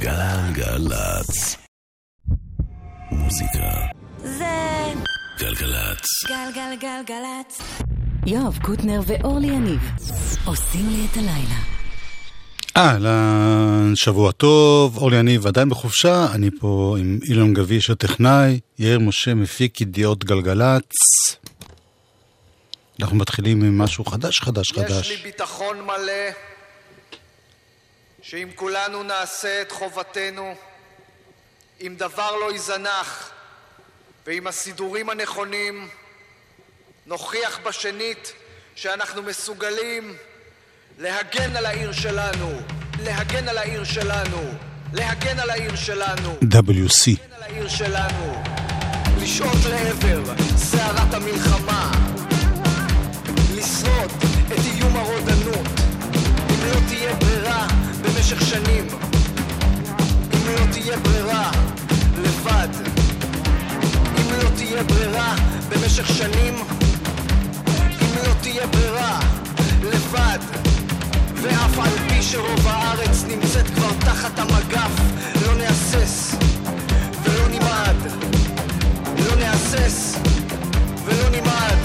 גלגלצ. מוזיקה. זה גלגלצ. גלגלגלגלצ. יואב קוטנר ואורלי יניב עושים לי את הלילה. אהלן, שבוע טוב, אורלי יניב עדיין בחופשה, אני פה עם אילון גביש הטכנאי, יאיר משה מפיק ידיעות גלגלצ. אנחנו מתחילים עם משהו חדש, חדש, יש חדש. לי ביטחון מלא שאם כולנו נעשה את חובתנו, אם דבר לא ייזנח ועם הסידורים הנכונים, נוכיח בשנית שאנחנו מסוגלים להגן על העיר שלנו, להגן על העיר שלנו, להגן על העיר שלנו, WC. לשאוף לעבר סערת המלחמה, לשרוד את איום הרודנות, במשך שנים, אם לא תהיה ברירה לבד, אם לא תהיה ברירה במשך שנים, אם לא תהיה ברירה לבד, ואף על פי שרוב הארץ נמצאת כבר תחת המגף, לא נהסס ולא נמעד, לא נהסס ולא נמעד.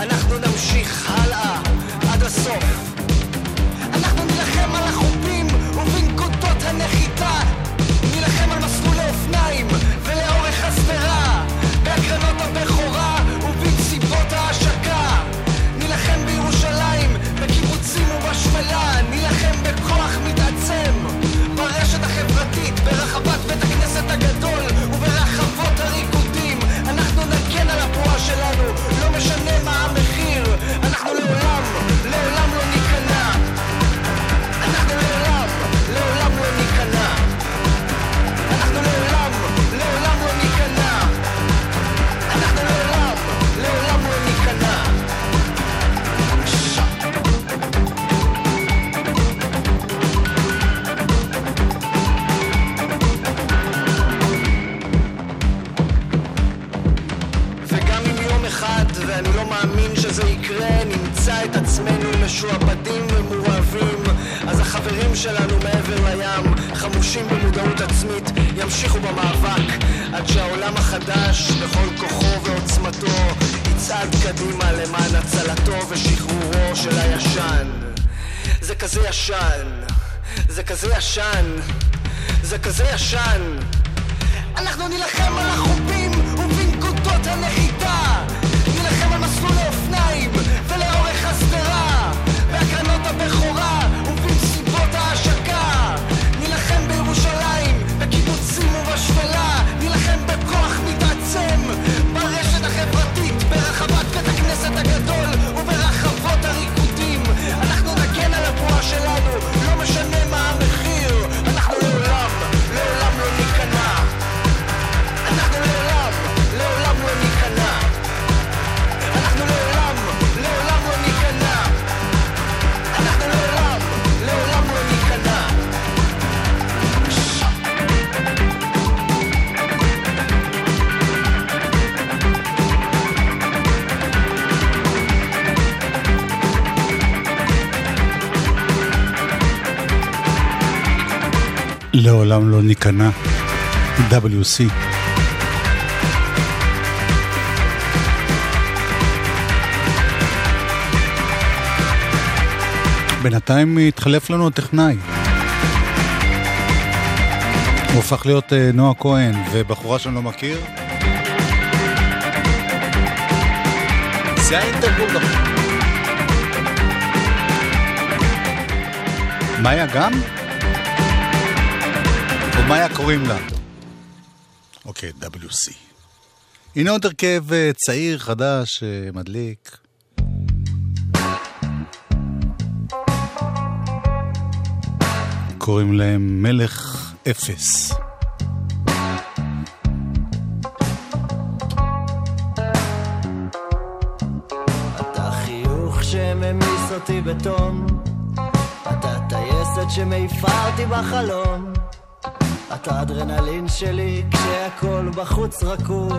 אנחנו נמשיך הלאה עד הסוף. name. לעולם לא ניכנע. WC. בינתיים התחלף לנו הטכנאי. הוא הפך להיות אה, נועה כהן, ובחורה שאני לא מכיר. זה האינטרבול גם. מאיה גם? או מאיה קוראים לה? אוקיי, WC. הנה עוד הרכב אה, צעיר, חדש, אה, מדליק. קוראים להם מלך אפס. שממיס אותי בתום, אתה טייסת שמעיפה אותי בחלום. אתה אדרנלין שלי כשהכל בחוץ רקוב,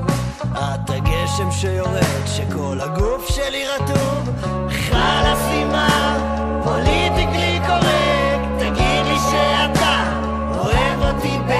אתה גשם שיורד שכל הגוף שלי רטוב. חלאס עם הפוליטיקלי קורקט, תגיד לי שאתה אוהב הפינק פלוט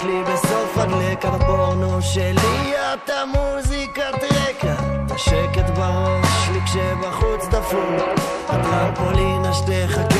שלי בסוף הדלק על הפורנו שלי את המוזיקת רקע את השקט בראש לי כשבחוץ דפוק הטרמפולין שתחכה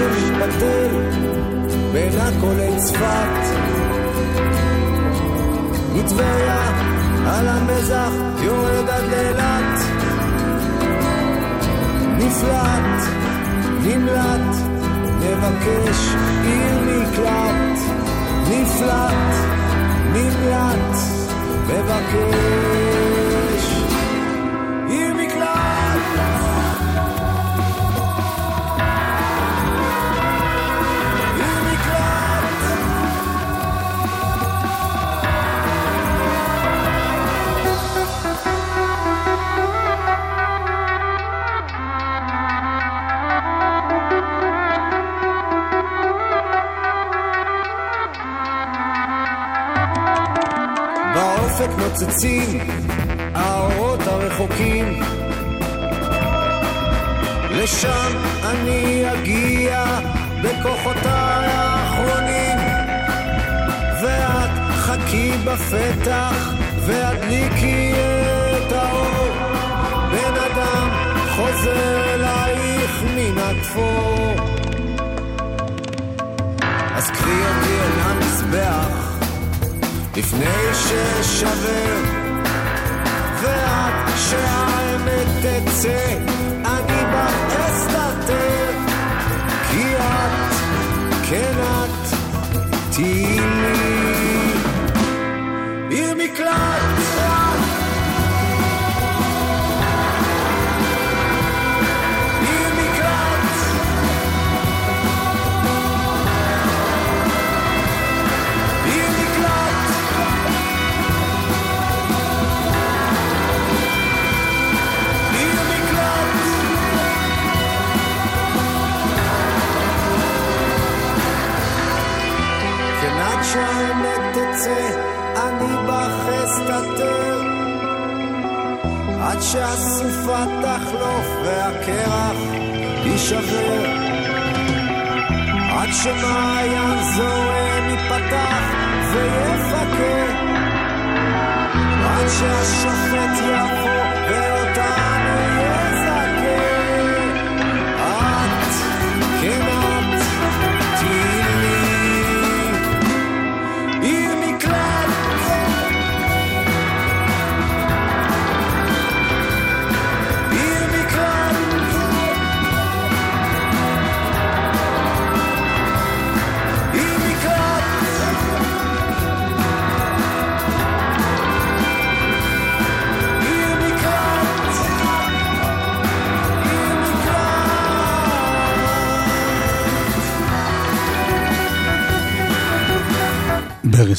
שמתפתל בין עכו לצפת מטבריה על המזח יורד עד לאילת. נפלט, נמלט, מבקש עיר מקלט. נפלט, נמלט, מבקש נוצצים האורות הרחוקים. לשם אני אגיע בכוחותיי האחרונים. ואת חכי בפתח והדליקי את האור. בן אדם חוזר אלייך מן התפור. אז קחי אותי אל המזבח לפני שאשבר ואת שהאמת תצא אני בך אסתתר כי את, כן את, תהיי לי. עיר מקלט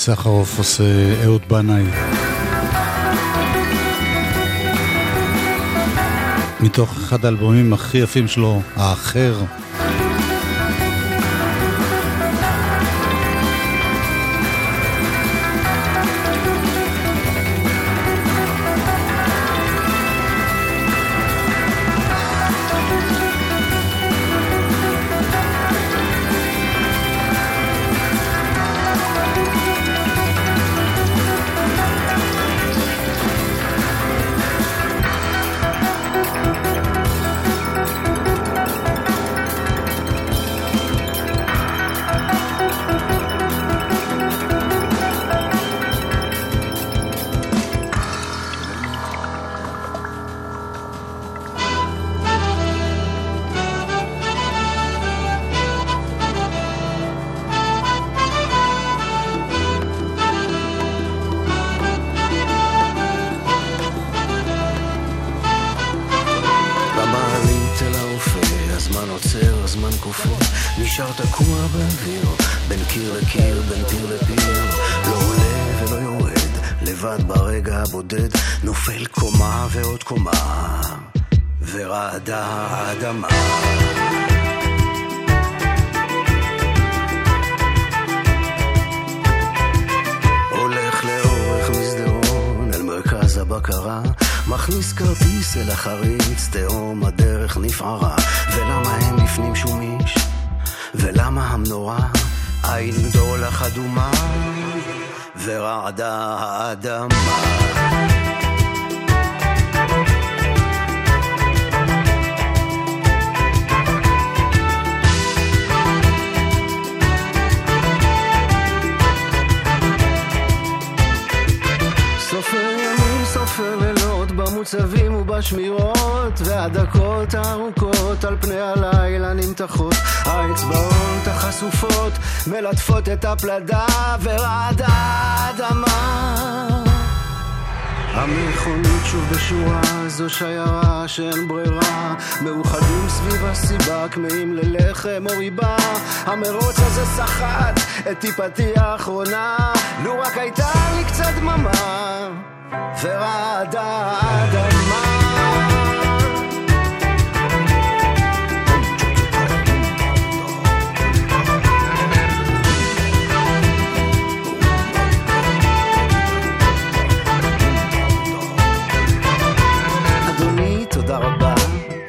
סחרוף עושה אהוד בנאי. מתוך אחד האלבומים הכי יפים שלו, האחר. ובשמירות, והדקות הארוכות על פני הלילה נמתחות. האצבעות החשופות מלטפות את הפלדה ורעדה האדמה. המכונית שוב בשורה, זו שיירה שאין ברירה. מאוחדים סביב הסיבה, כמהים ללחם או ריבה. המרוץ הזה סחט את טיפתי האחרונה, לו רק הייתה לי קצת דממה, ורעדה האדמה.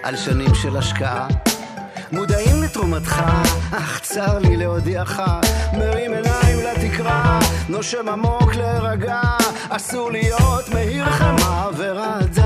על שנים של השקעה. מודעים לתרומתך, אך צר לי להודיעך, מרים עיניים לתקרה, נושם עמוק להירגע, אסור להיות מהיר חמה ורעדה.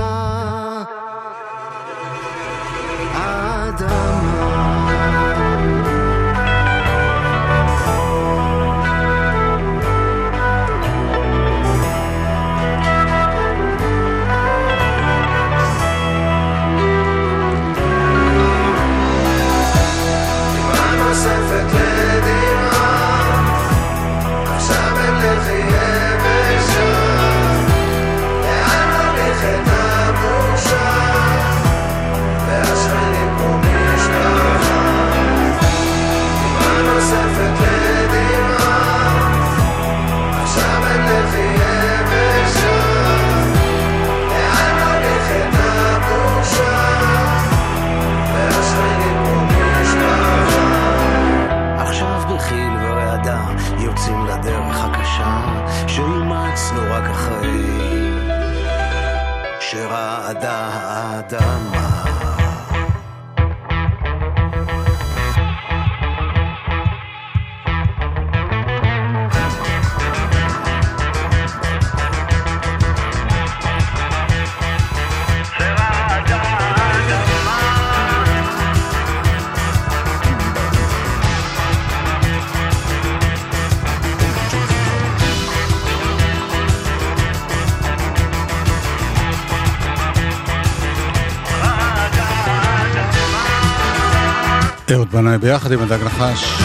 ביחד עם הדג נחש.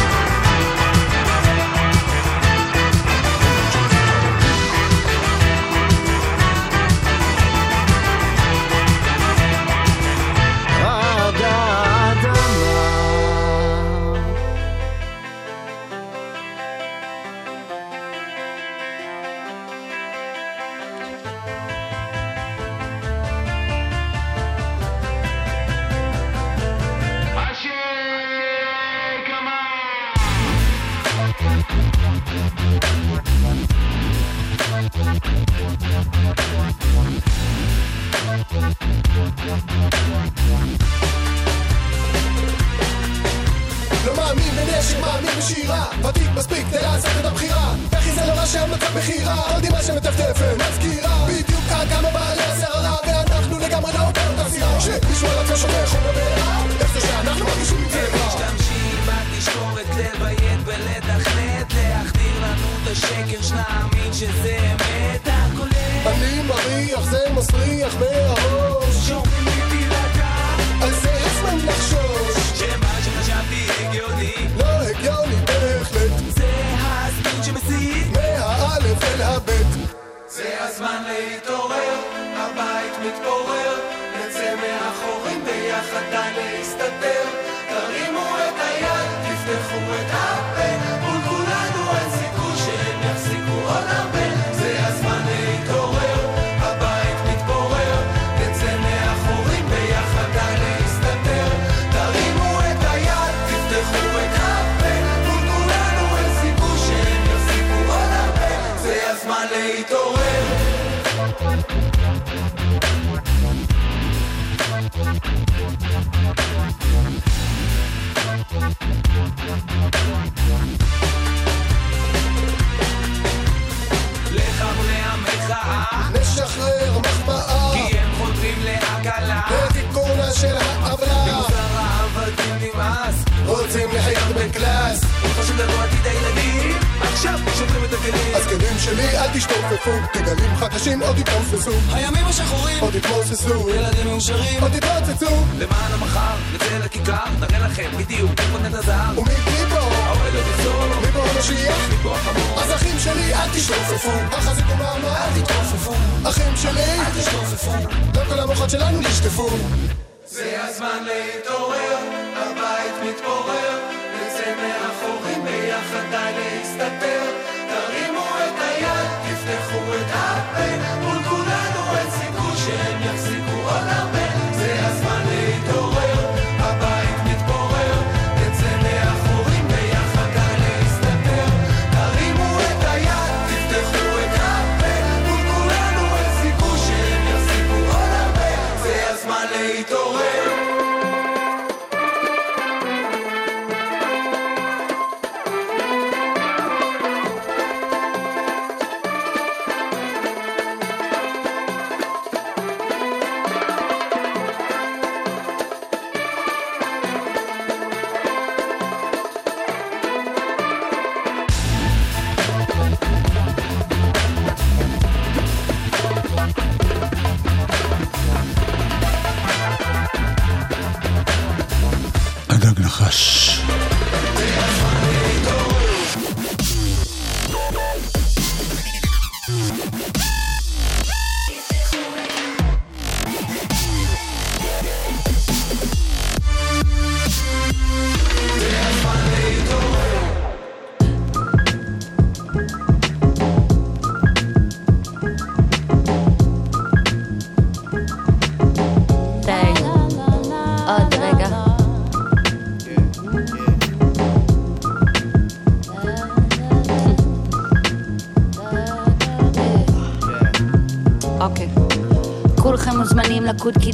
לא מאמין בנשק, מאמין בשירה. ותיק מספיק כדי לעשות את הבחירה. וכי זה לא מה שהמצב בחירה? עוד אימה שמטפטפת. מזכירה. בדיוק כמה בעלי השערה ואנחנו לגמרי לא באותה סירה שמישהו על עצמו שופך חום בבעירה איך זה שאנחנו מרגישים צבע משתמשים בתשקורת לביית ולתכנת להחדיר לנו את השקר שנאמין שזה אמת אני מריח זה מסריח מהראש לי תירגע על זה הזמן לחשוש. שמה שחשבתי הגיוני לא הגיוני בהחלט. זה הספין שמסית. מהאלף אל הבית. זה הזמן להתעורר, הבית מתפורר, נצא מהחורים ביחד די להסתתר. תרימו את היד, תפתחו את הפה, רוצים לחיות בקלאס. אם חושבים לנו עתיד הילדים, עכשיו שוברים את הכלים. אז כלים שלי אל תשתופפו גלים חדשים עוד יתנוססו הימים השחורים, עוד יתמוססו ילדים מאושרים, עוד יתרוצצו. למען המחר, נצא לכיכר, נראה לכם בדיוק איך את הזהב. ומי פה? האוהל עוד יחזור, מי פה המשיח? מפה החמור, אז אחים שלי אל תשתופפו. החזיקו מעמד אל תתרופפו, אחים שלי אל תשתופפו. לא כל המוחות שלנו נשטפו. זה הזמן להתעורר, מתפורר, נצא מהחורים ביחד די להסתתר.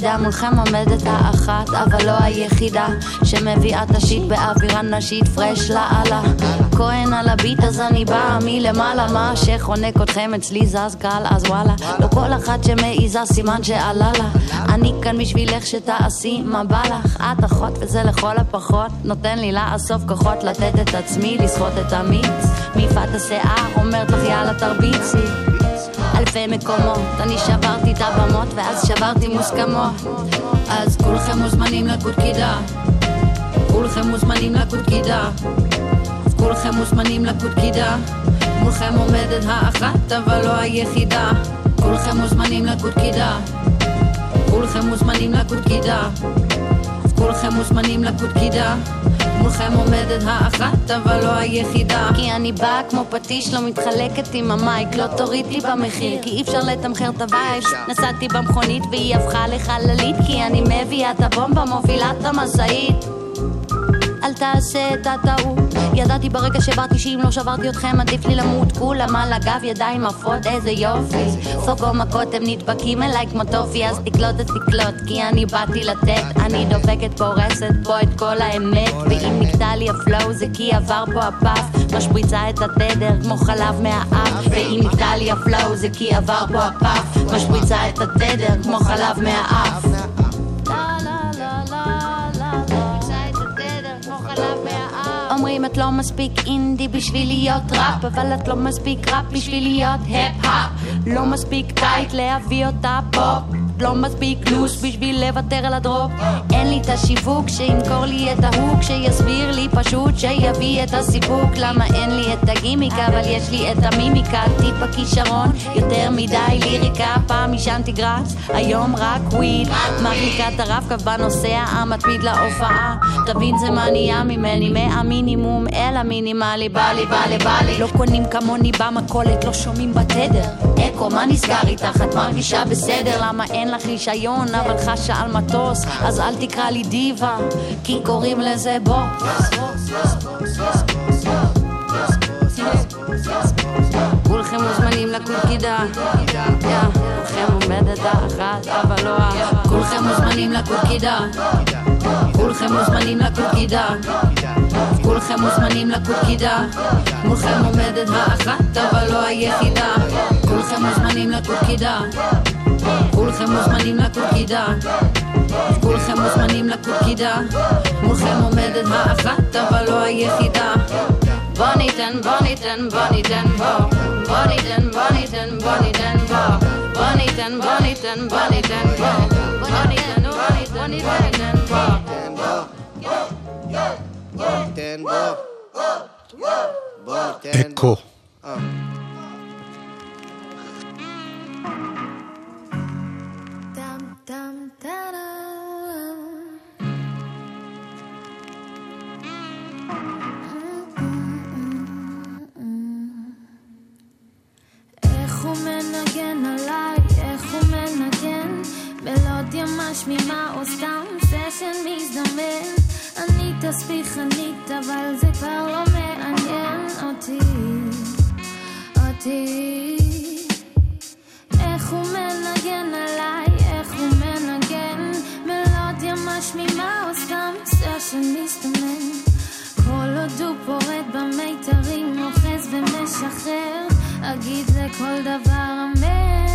קידה, מולכם עומדת האחת, אבל לא היחידה, שמביאה את השיט באווירה נשית, פרש לאללה. כהן על הביט אז אני באה מלמעלה, מה שחונק אתכם אצלי זז קל, אז וואלה. לא כל אחת שמעיזה סימן שעלה לה. אני כאן בשבילך שתעשי מה בא לך. את אחות וזה לכל הפחות, נותן לי לאסוף כוחות לתת את עצמי, לסחוט את המיץ. מיפת השיער אומרת לך יאללה תרביצי. אלפי מקומות, אני שברתי את הבמות ואז שברתי מוסכמות. אז כולכם מוזמנים לקוד קידה. כולכם מוזמנים לקוד קידה. כולכם מוזמנים לקוד קידה. מולכם עומדת האחת אבל לא היחידה. כולכם מוזמנים לקוד קידה. כולכם מוזמנים לקוד קידה. כולכם מוזמנים לקוד קידה. מולכם עומדת האחת אבל לא היחידה. כי אני באה כמו פטיש לא מתחלקת עם ה mic. לא תוריד לי במחיר כי אי אפשר לתמחר את ה vibe נסעתי במכונית והיא הפכה לחללית כי אני מביאה את הבומבה מובילה את המשאית אל תעשה את הטעות. ידעתי ברגע שבאתי שאם לא שברתי אתכם עדיף לי למות. כולם על הגב ידיים עפות איזה יופי. פוגו מכות הם נדבקים אליי כמו טופי אז תקלוט את תקלוט כי אני באתי לתת. אני דופקת פורסת פה את כל האמת. ואם נקטע לי ה flow זה כי עבר פה ה puff משפריצה את התדר כמו חלב מהאף. ואם נקטע לי ה flow זה כי עבר פה ה puff משפריצה את התדר כמו חלב מהאף אומרים את לא מספיק אינדי בשביל להיות ראפ אבל את לא מספיק ראפ בשביל להיות היפ-הופ לא מספיק tight להביא אותה פופ לא מספיק loose בשביל לוותר על ה drop. אין לי את השיווק שימכור לי את ה hook שיסביר לי פשוט שיביא את הסיפוק. למה אין לי את הגימיק אבל יש לי את המימיקה. טיפה כישרון יותר מדי ליריקה. פעם עישנתי grass היום רק weed. מחליקה את הרב-קו בנוסע המתמיד להופעה. תבין זה מה נהיה ממני מהמינימום אל המינימלי. בא לי בא לי בא לי. לא קונים כמוני במכולת לא שומעים בתדר. אקו מה נסגר איתך? את מרגישה בסדר. למה אין לך רישיון אבל חשה על מטוס אז אל תקרא לי דיבה כי קוראים לזה בוס. כולכם מוזמנים לקורקידה כולכם עומדת האחת אבל לא ה... כולכם מוזמנים לקורקידה כולכם מוזמנים לקורקידה כולכם מוזמנים לקורקידה מולכם עומדת האחת אבל לא היחידה. כולכם מוזמנים לקורקידה כולכם מוזמנים לקורקידה כולכם מוזמנים לקורקידה מולכם עומדת האחת אבל לא היחידה בוא ניתן בוא ניתן בוא ניתן בוא בוא ניתן בוא ניתן בוא ניתן בוא בוא ניתן בוא ניתן בוא ניתן בוא בוא ניתן בוא ניתן בוא ניתן בוא תן בוא בוא ניתן אקו. משמימה או סתם סשן מזדמן אני תספיחנית אבל זה כבר לא מעניין אותי, אותי. איך הוא מנגן עליי, איך הוא מנגן. מלודיה משמימה או סתם סשן מסתמן כל עוד הוא פורט במיתרים אוחז ומשחרר. אגיד לכל דבר אמן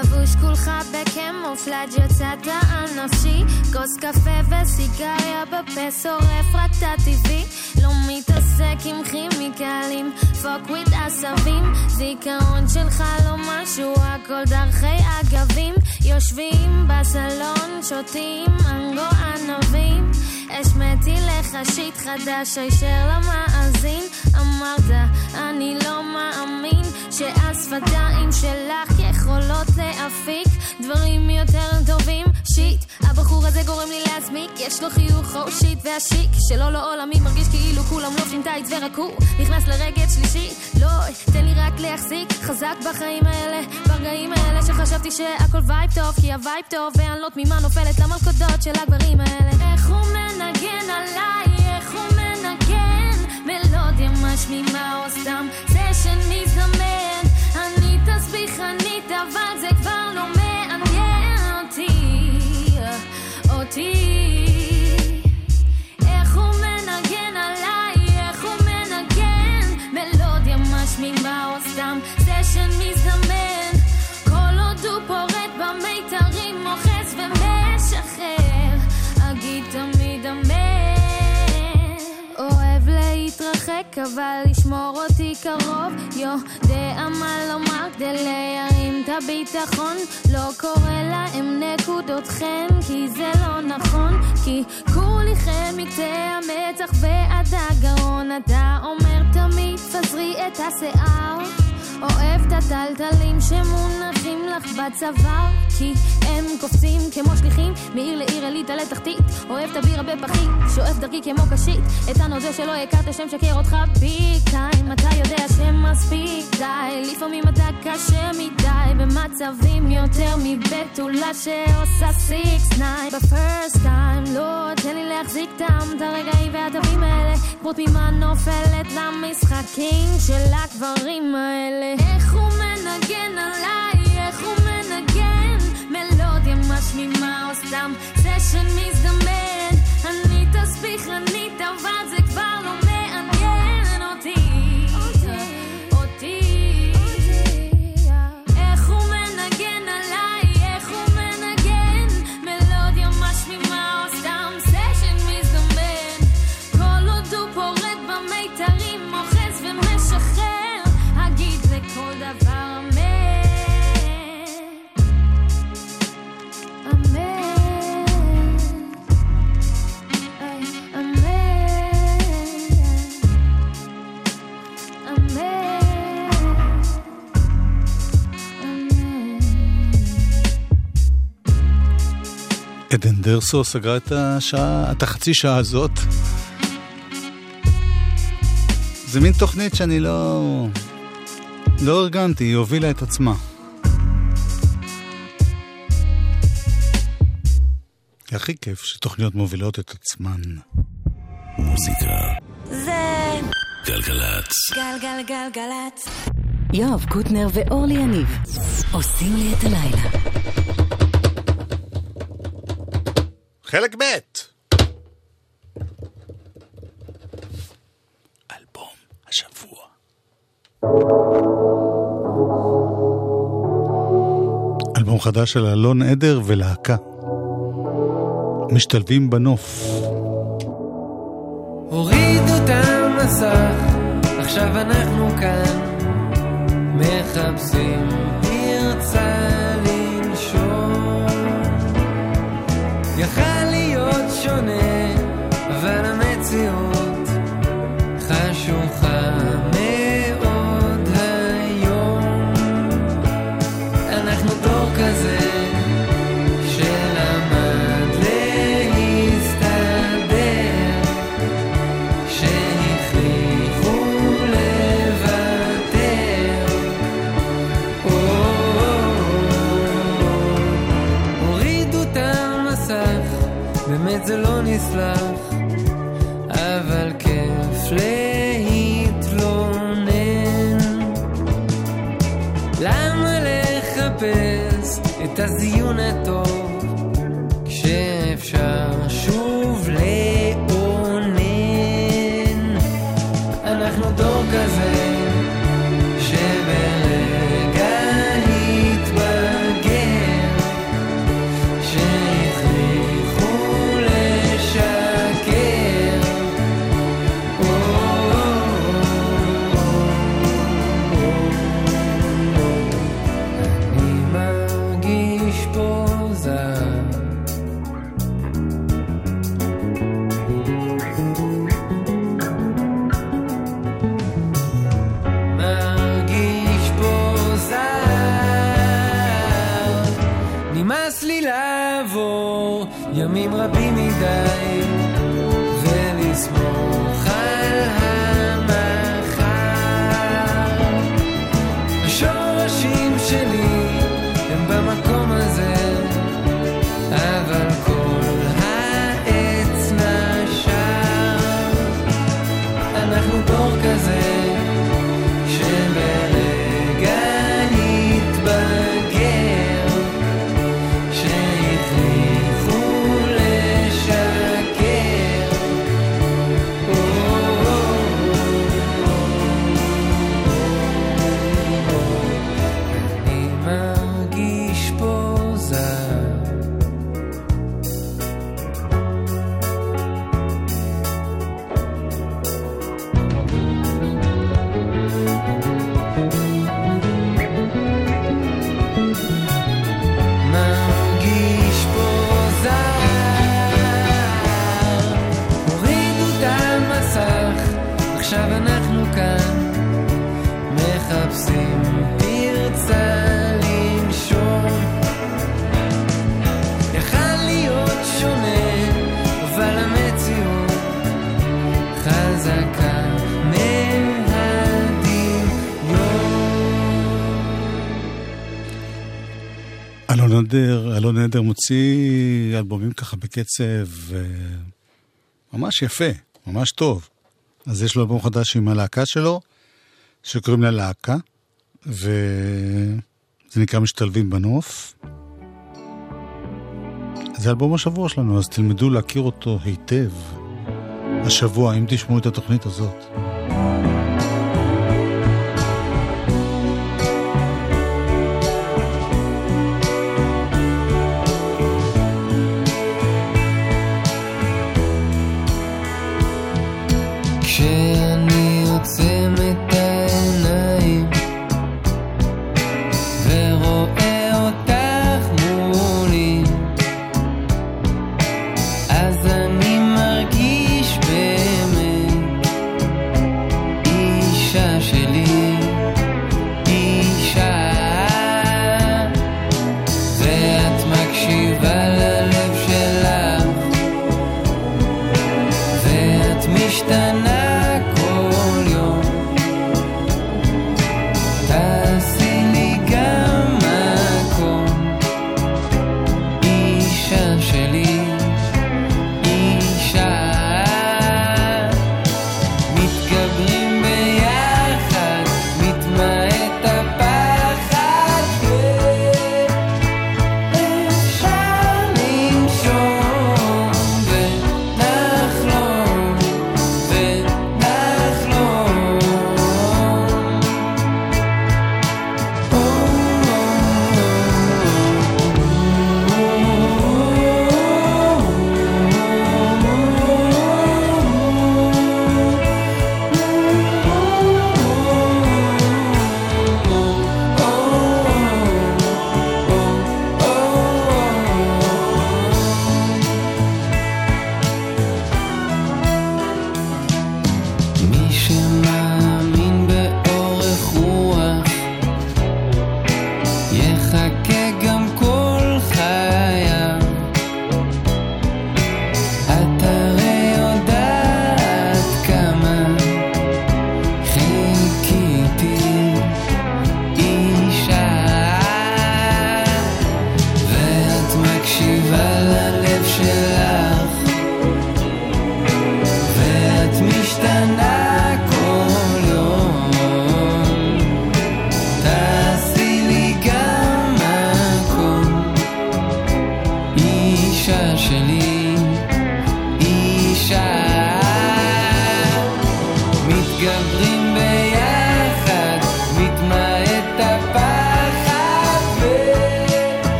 לבוש כולך בקמופלאג' יצאת על נפשי כוס קפה וסיגריה בפה שורף רק את הטבעי. לא מתעסק עם כימיקלים פוק וויד עשבים. זיכרון שלך לא משהו הכל דרכי אגבים. יושבים בסלון שותים מנגו ענבים. השמעתי לך שיט חדש הישר למאזין. אמרת אני לא מאמין שהשפתיים שלך יכולות להפיק דברים יותר טובים. shit הבחור הזה גורם לי להסמיק יש לו חיוך חושית והשיק שלו לא מרגיש כאילו כולם לובשים טייץ ורק הוא נכנס לרגל שלישי לא תן לי רק להחזיק. חזק בחיים האלה ברגעים האלה שחשבתי שהכל vibe טוב כי ה vibe טוב ואני לא תמימה נופלת למלכודות של הגברים האלה. איך הוא מנגן עליי מלודיה משמימה או סתם. זה שמזדמן אני תסביכנית אבל זה כבר לא מעניין אותי. אותי. להתרחק אבל לשמור אותי קרוב. יודע מה לומר כדי להרים את הביטחון. לא קורא להם נקודות חן כי זה לא נכון. כי כוליכם מקצה המצח ועד הגרון. אתה אומר תמיד פזרי את השיער אוהב את הטלטלים שמונחים לך בצוואר כי הם קופצים כמו שליחים מעיר לעיר אליטה לתחתית. אוהב את הבירה בפחית שואף דרכי כמו קשית. את הנוזל שלא הכרת שמשקר אותך ביג טיים אתה יודע שמספיק? די לפעמים אתה קשה מדי. במצבים יותר מבתולה שעושה סיקס נייט בפרסט טיים לא תן לי להחזיק טעם את הרגעים והטובים האלה כמו תמימה נופלת למשחקים של הגברים האלה איך הוא מנגן עליי איך הוא מנגן. מלודיה משמימה או סתם סשן מזדמן אני תסביך אני אבל זה כבר לא דרסו סגרה את השעה, את החצי שעה הזאת. זה מין תוכנית שאני לא... לא ארגנתי, היא הובילה את עצמה. הכי כיף שתוכניות מובילות את עצמן. מוזיקה. זה גלגלצ. גלגלגלגלצ. יואב קוטנר ואורלי יניב עושים לי את הלילה. חלק ב' אלבום השבוע. אלבום חדש של אלון עדר ולהקה. משתלבים בנוף. הורידו את המסך, עכשיו אנחנו כאן, מחפשים את הזיון מוציא אלבומים ככה בקצב אה, ממש יפה, ממש טוב. אז יש לו אלבום חדש עם הלהקה שלו, שקוראים לה להקה, וזה נקרא משתלבים בנוף. זה אלבום השבוע שלנו, אז תלמדו להכיר אותו היטב השבוע, אם תשמעו את התוכנית הזאת.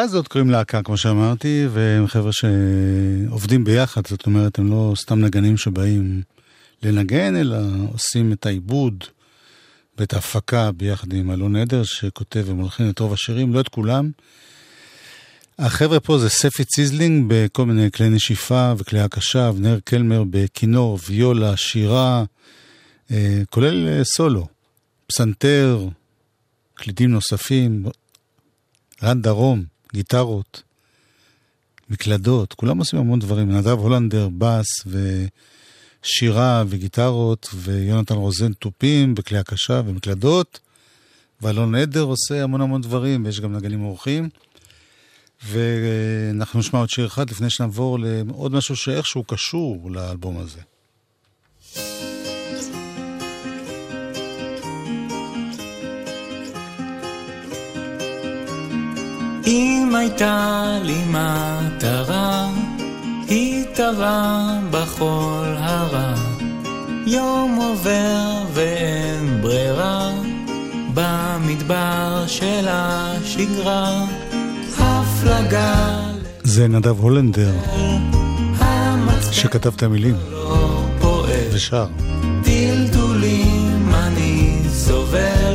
ללהקה הזאת קוראים להקה, כמו שאמרתי, והם חבר'ה שעובדים ביחד, זאת אומרת, הם לא סתם נגנים שבאים לנגן, אלא עושים את העיבוד ואת ההפקה ביחד עם אלון עדר, שכותב ומלחין את רוב השירים, לא את כולם. החבר'ה פה זה ספי ציזלינג בכל מיני כלי נשיפה וכלי הקשה, אבנר קלמר בכינור, ויולה, שירה, אה, כולל אה, סולו, פסנתר, קלידים נוספים, רן דרום, גיטרות, מקלדות, כולם עושים המון דברים. נדב הולנדר, בס ושירה וגיטרות, ויונתן רוזן תופים בכלי הקשה ומקלדות, ואלון עדר עושה המון המון דברים, ויש גם נגנים אורחים. ואנחנו נשמע עוד שיר אחד לפני שנעבור לעוד משהו שאיכשהו קשור לאלבום הזה. אם הייתה לי מטרה, היא טבעה בכל הרע. יום עובר ואין ברירה, במדבר של השגרה, הפלגה... זה נדב הולנדר, שכתב את המילים, ושר. דלדולים אני סובל,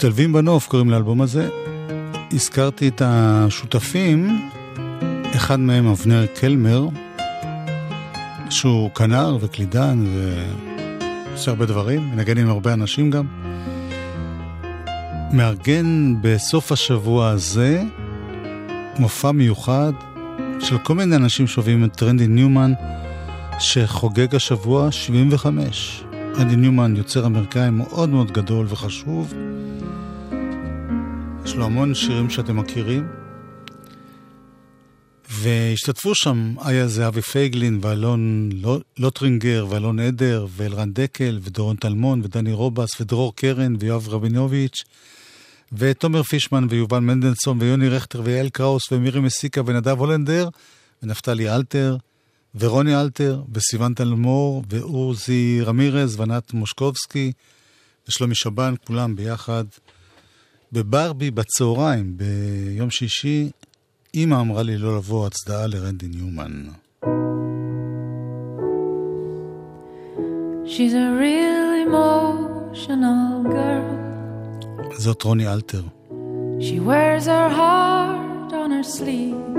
משתלבים בנוף קוראים לאלבום הזה. הזכרתי את השותפים, אחד מהם אבנר קלמר, שהוא כנר וקלידן ועושה הרבה דברים, מנגן עם הרבה אנשים גם. מארגן בסוף השבוע הזה מופע מיוחד של כל מיני אנשים שאוהבים את טרנדי ניומן, שחוגג השבוע 75. רנדי ניומן יוצר אמריקאי מאוד מאוד גדול וחשוב. יש לו המון שירים שאתם מכירים. והשתתפו שם איה זהבי פייגלין ואלון לא- לוטרינגר ואלון עדר ואלרן דקל ודורון טלמון ודני רובס ודרור קרן ויואב רבינוביץ' ותומר פישמן ויובל מנדלסון ויוני רכטר ויעל קראוס ומירי מסיקה ונדב הולנדר ונפתלי אלתר ורוני אלתר וסיון תלמור ועוזי רמירז וענת מושקובסקי ושלומי שבן, כולם ביחד בברבי בצהריים ביום שישי. אמא אמרה לי לא לבוא, הצדעה לרנדי ניומן. She's a real emotional girl. זאת רוני אלתר, She wears her heart on her sleeve.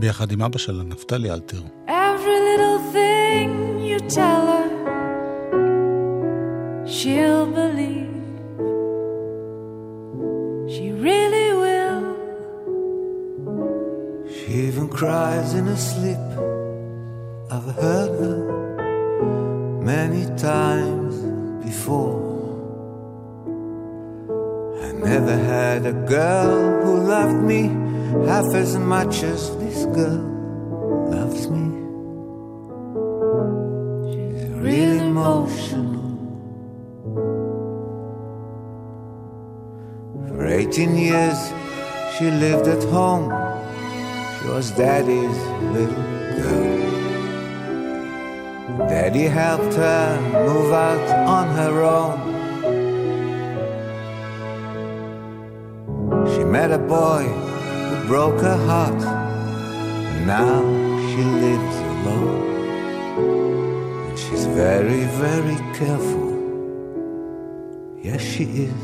ביחד עם אבא שלה, נפתלי אלתר. Every little thing you tell her, she'll believe. She even cries in her sleep I've heard her many times before. I never had a girl who loved me half as much as this girl loves me. She's real emotional. For 18 years, she lived at home. She was daddy's little girl. Daddy helped her move out on her own. She met a boy who broke her heart. and Now she lives alone. And she's very, very careful. Yes, she is.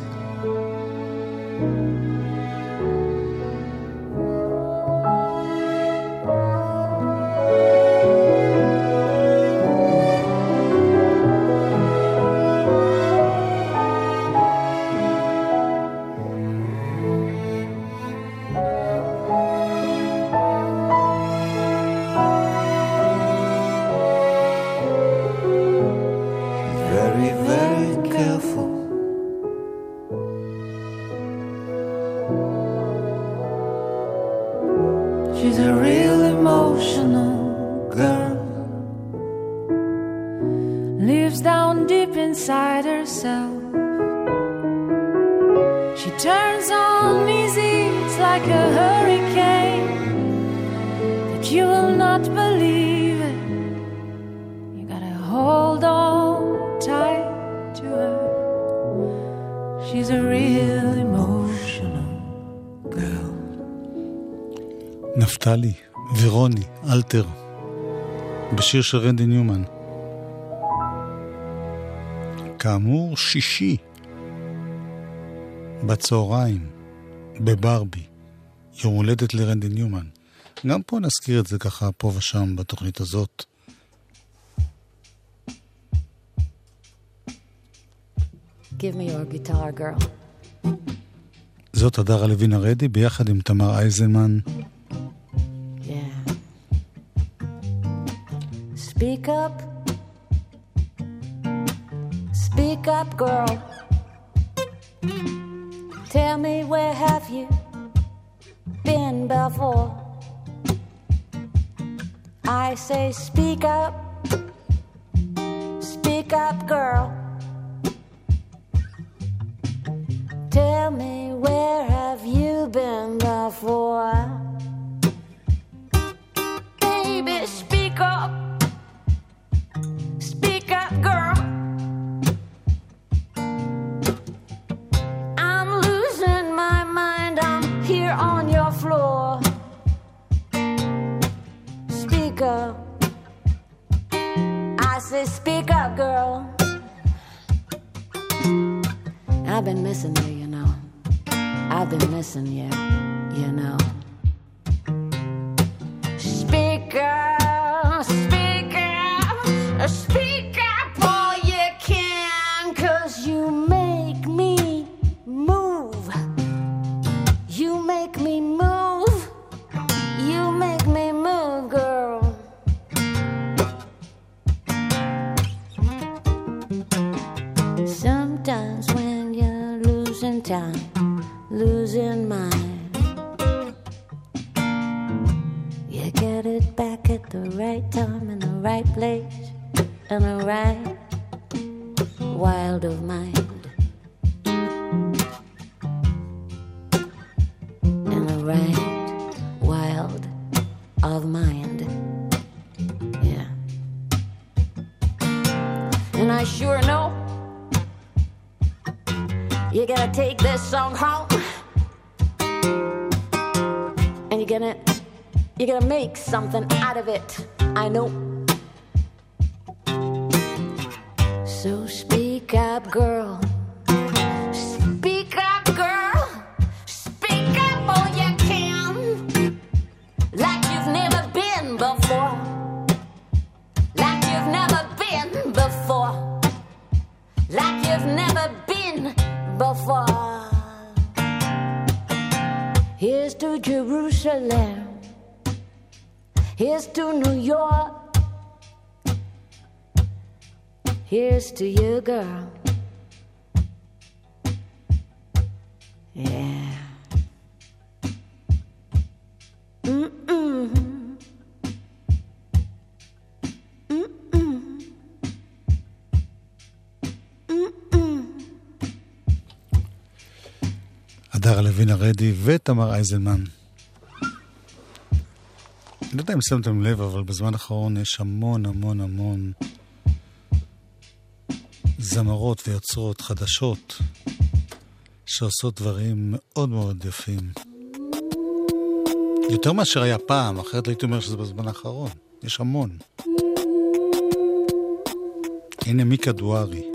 בשיר של רנדי ניומן. כאמור, שישי, בצהריים, בברבי, יום הולדת לרנדי ניומן. גם פה נזכיר את זה ככה פה ושם בתוכנית הזאת. Give me your guitar, girl. זאת הדרה לוין הרדי ביחד עם תמר אייזנמן. Speak up. Speak up, girl. Tell me where have you been before? I say speak up. Speak up, girl. Tell me where have you been before? Floor. Speak up. I say, speak up, girl. I've been missing you, you know. I've been missing you, you know. Speak up, speak up, speak time, losing mind, you get it back at the right time in the right place and the right wild of mind. And the right wild of mind. Yeah. And I sure know you're gonna take this song home. And you're gonna you're gonna make something out of it. I know. So speak up, girl. Here's to you, girl. Yeah. Mm-mm. Mm-mm. ותמר אייזלמן. אני לא יודע אם שמתם לב, אבל בזמן האחרון יש המון המון המון זמרות ויוצרות חדשות שעושות דברים מאוד מאוד יפים. יותר מאשר היה פעם, אחרת הייתי אומר שזה בזמן האחרון. יש המון. הנה מיקה דוארי.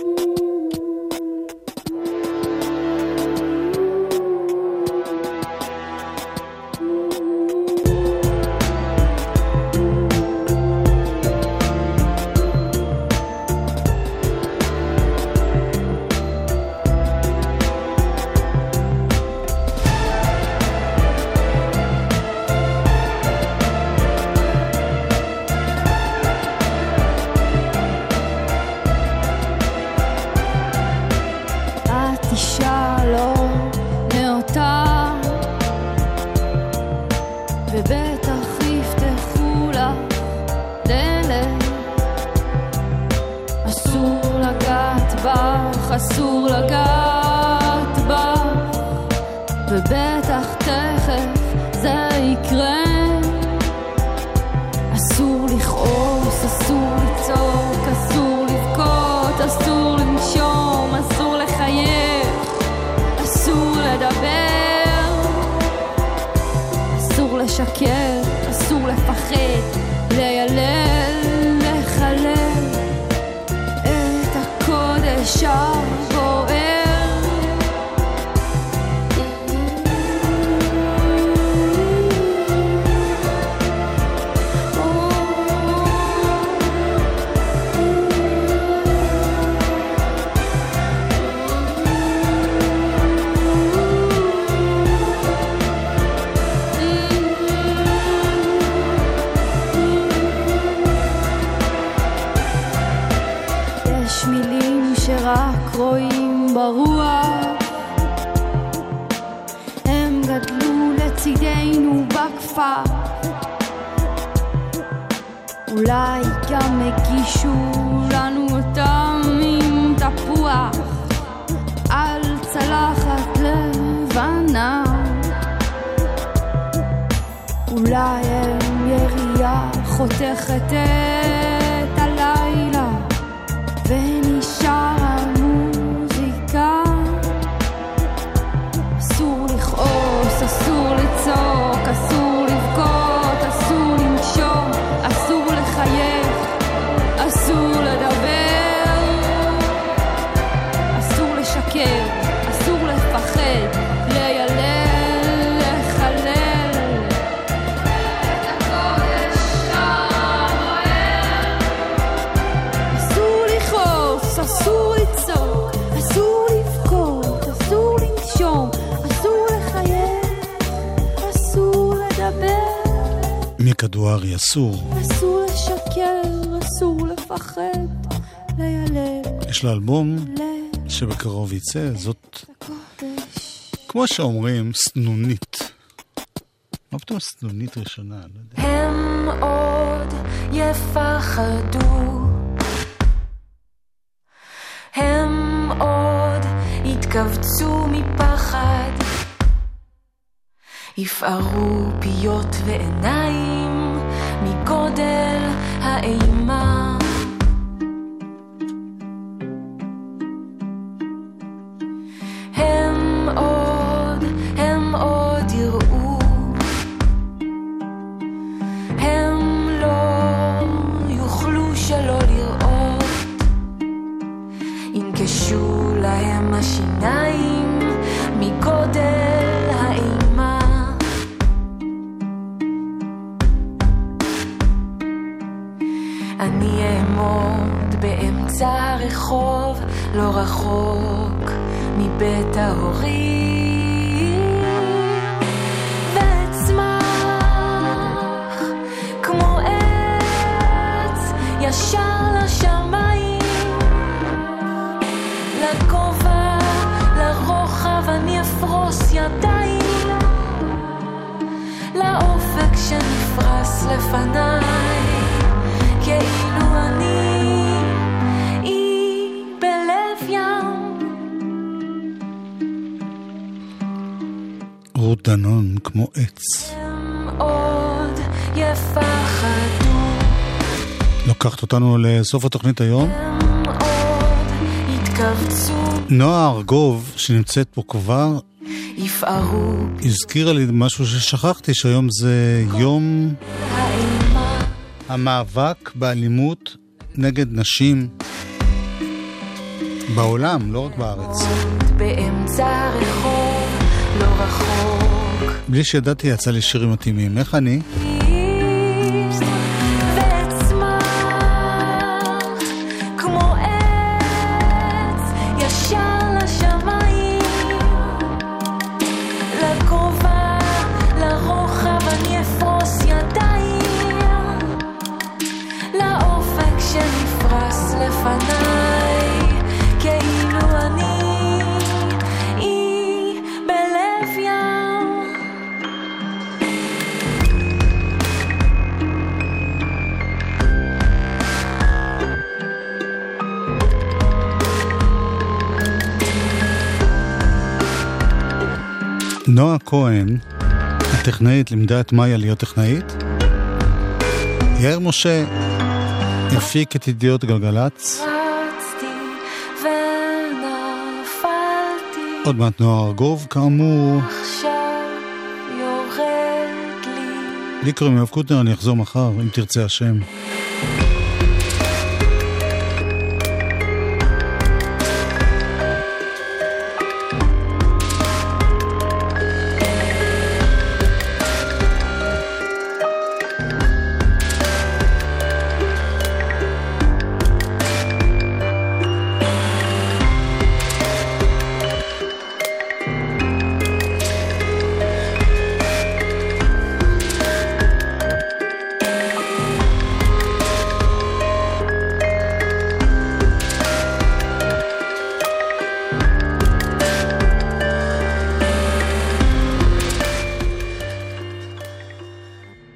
גדלו לצידנו בכפר. אולי גם הגישו לנו אותם עם תפוח על צלחת לבנה. אולי הם ירייה חותכת את מיקה דוארי אסור. אסור לשקר, אסור לפחד, ליילל יש לה אלבום שבקרוב יצא, זאת, כמו שאומרים, סנונית. מה פתאום סנונית ראשונה? לא יודע. הם עוד יפחדו. הם עוד יתכווצו מפחד. יפערו פיות ועיניים מגודל האימה. רחוק מבית ההורים לסוף התוכנית היום. נועה ארגוב, שנמצאת פה כבר, הזכירה לי משהו ששכחתי, שהיום זה יום המאבק באלימות נגד נשים בעולם, לא רק בארץ. באמצע לא רחוק. בלי שידעתי יצא לי שירים מתאימים. איך אני? נועה כהן, הטכנאית, לימדה את מאיה להיות טכנאית. יאיר משה הפיק את ידיעות גלגלצ. עוד מעט נועה ארגוב, כאמור. לי קוראים יואב קוטנר, אני אחזור מחר, אם תרצה השם.